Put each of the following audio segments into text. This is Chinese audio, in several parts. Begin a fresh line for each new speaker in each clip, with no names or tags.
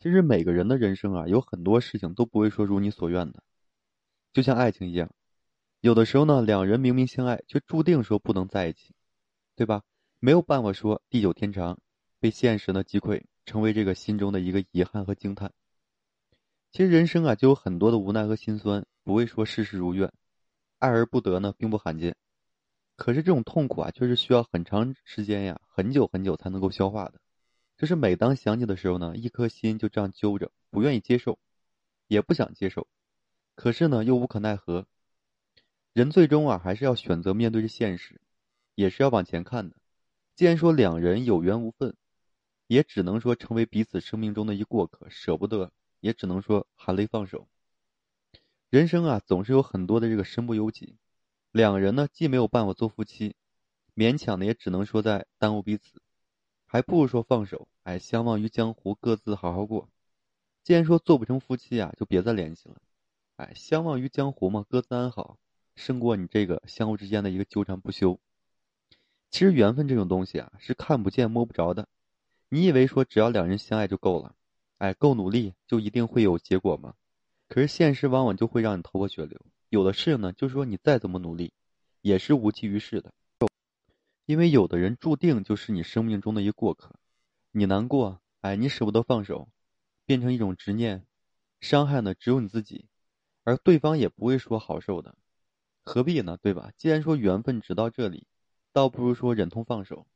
其实每个人的人生啊，有很多事情都不会说如你所愿的，就像爱情一样，有的时候呢，两人明明相爱，却注定说不能在一起，对吧？没有办法说地久天长，被现实呢击溃，成为这个心中的一个遗憾和惊叹。其实人生啊，就有很多的无奈和心酸，不会说事事如愿，爱而不得呢，并不罕见。可是这种痛苦啊，却是需要很长时间呀，很久很久才能够消化的。就是每当想起的时候呢，一颗心就这样揪着，不愿意接受，也不想接受，可是呢，又无可奈何。人最终啊，还是要选择面对着现实，也是要往前看的。既然说两人有缘无分，也只能说成为彼此生命中的一过客，舍不得，也只能说含泪放手。人生啊，总是有很多的这个身不由己。两人呢，既没有办法做夫妻，勉强的也只能说在耽误彼此，还不如说放手，哎，相忘于江湖，各自好好过。既然说做不成夫妻啊，就别再联系了，哎，相忘于江湖嘛，各自安好，胜过你这个相互之间的一个纠缠不休。其实缘分这种东西啊，是看不见摸不着的。你以为说只要两人相爱就够了，哎，够努力就一定会有结果吗？可是现实往往就会让你头破血流。有的事呢，就是说你再怎么努力，也是无济于事的，因为有的人注定就是你生命中的一过客。你难过，哎，你舍不得放手，变成一种执念，伤害呢只有你自己，而对方也不会说好受的，何必呢？对吧？既然说缘分只到这里，倒不如说忍痛放手。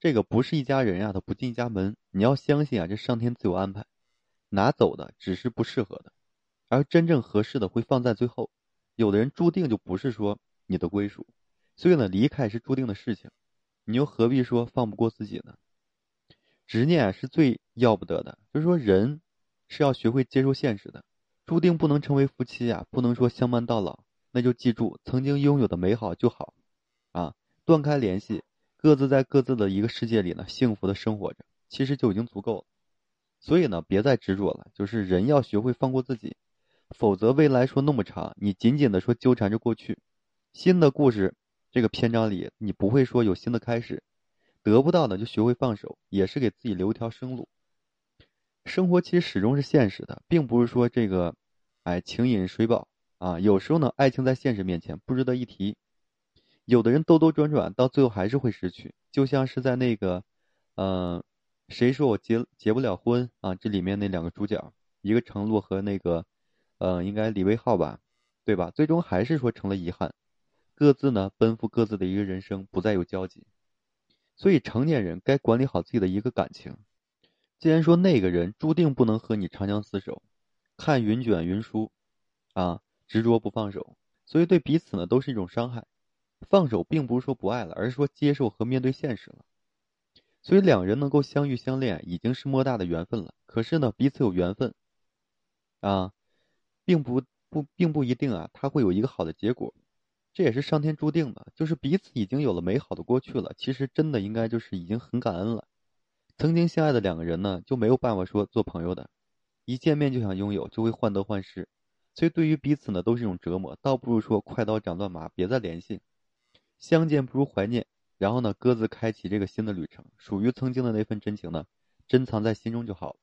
这个不是一家人呀，他不进一家门。你要相信啊，这上天自有安排，拿走的只是不适合的，而真正合适的会放在最后。有的人注定就不是说你的归属，所以呢，离开是注定的事情，你又何必说放不过自己呢？执念是最要不得的，就是说人是要学会接受现实的，注定不能成为夫妻啊，不能说相伴到老，那就记住曾经拥有的美好就好，啊，断开联系，各自在各自的一个世界里呢，幸福的生活着，其实就已经足够了。所以呢，别再执着了，就是人要学会放过自己。否则，未来说那么长，你紧紧的说纠缠着过去，新的故事这个篇章里，你不会说有新的开始，得不到的就学会放手，也是给自己留一条生路。生活其实始终是现实的，并不是说这个，哎，情饮水饱啊。有时候呢，爱情在现实面前不值得一提。有的人兜兜转转，到最后还是会失去，就像是在那个，嗯，谁说我结结不了婚啊？这里面那两个主角，一个程璐和那个。嗯，应该李威浩吧，对吧？最终还是说成了遗憾，各自呢奔赴各自的一个人生，不再有交集。所以成年人该管理好自己的一个感情。既然说那个人注定不能和你长相厮守，看云卷云舒，啊，执着不放手，所以对彼此呢都是一种伤害。放手并不是说不爱了，而是说接受和面对现实了。所以两人能够相遇相恋，已经是莫大的缘分了。可是呢，彼此有缘分，啊。并不不并不一定啊，他会有一个好的结果，这也是上天注定的。就是彼此已经有了美好的过去了，其实真的应该就是已经很感恩了。曾经相爱的两个人呢，就没有办法说做朋友的，一见面就想拥有，就会患得患失，所以对于彼此呢都是一种折磨。倒不如说快刀斩乱麻，别再联系，相见不如怀念，然后呢各自开启这个新的旅程。属于曾经的那份真情呢，珍藏在心中就好了。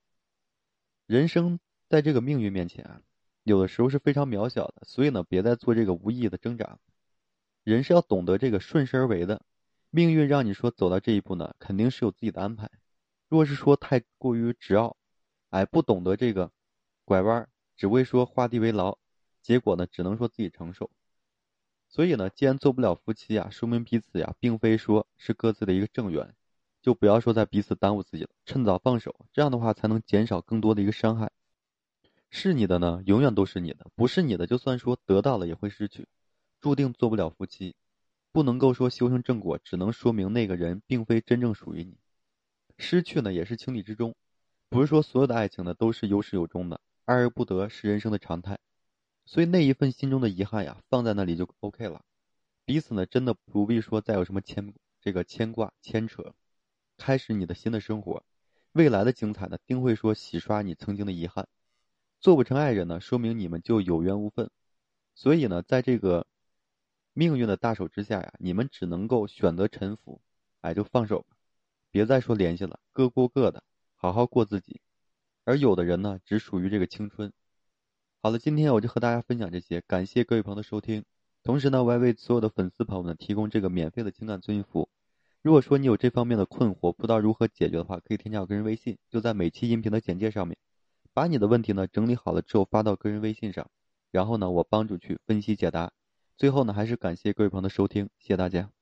人生在这个命运面前啊。有的时候是非常渺小的，所以呢，别再做这个无意义的挣扎。人是要懂得这个顺势而为的。命运让你说走到这一步呢，肯定是有自己的安排。若是说太过于执拗，哎，不懂得这个拐弯，只会说画地为牢，结果呢，只能说自己承受。所以呢，既然做不了夫妻啊，说明彼此呀，并非说是各自的一个正缘，就不要说在彼此耽误自己了，趁早放手，这样的话才能减少更多的一个伤害。是你的呢，永远都是你的；不是你的，就算说得到了，也会失去，注定做不了夫妻。不能够说修成正果，只能说明那个人并非真正属于你。失去呢，也是情理之中，不是说所有的爱情呢都是有始有终的，爱而不得是人生的常态。所以那一份心中的遗憾呀，放在那里就 OK 了。彼此呢，真的不必说再有什么牵这个牵挂牵扯，开始你的新的生活，未来的精彩呢，定会说洗刷你曾经的遗憾。做不成爱人呢，说明你们就有缘无分，所以呢，在这个命运的大手之下呀，你们只能够选择臣服，哎，就放手吧，别再说联系了，各过各的，好好过自己。而有的人呢，只属于这个青春。好了，今天我就和大家分享这些，感谢各位朋友的收听。同时呢，我还为所有的粉丝朋友们提供这个免费的情感咨询服务。如果说你有这方面的困惑，不知道如何解决的话，可以添加我个人微信，就在每期音频的简介上面，把你的问题呢整理好了之后发到个人微信上，然后呢，我帮助去分析解答。最后呢，还是感谢各位朋友的收听，谢谢大家。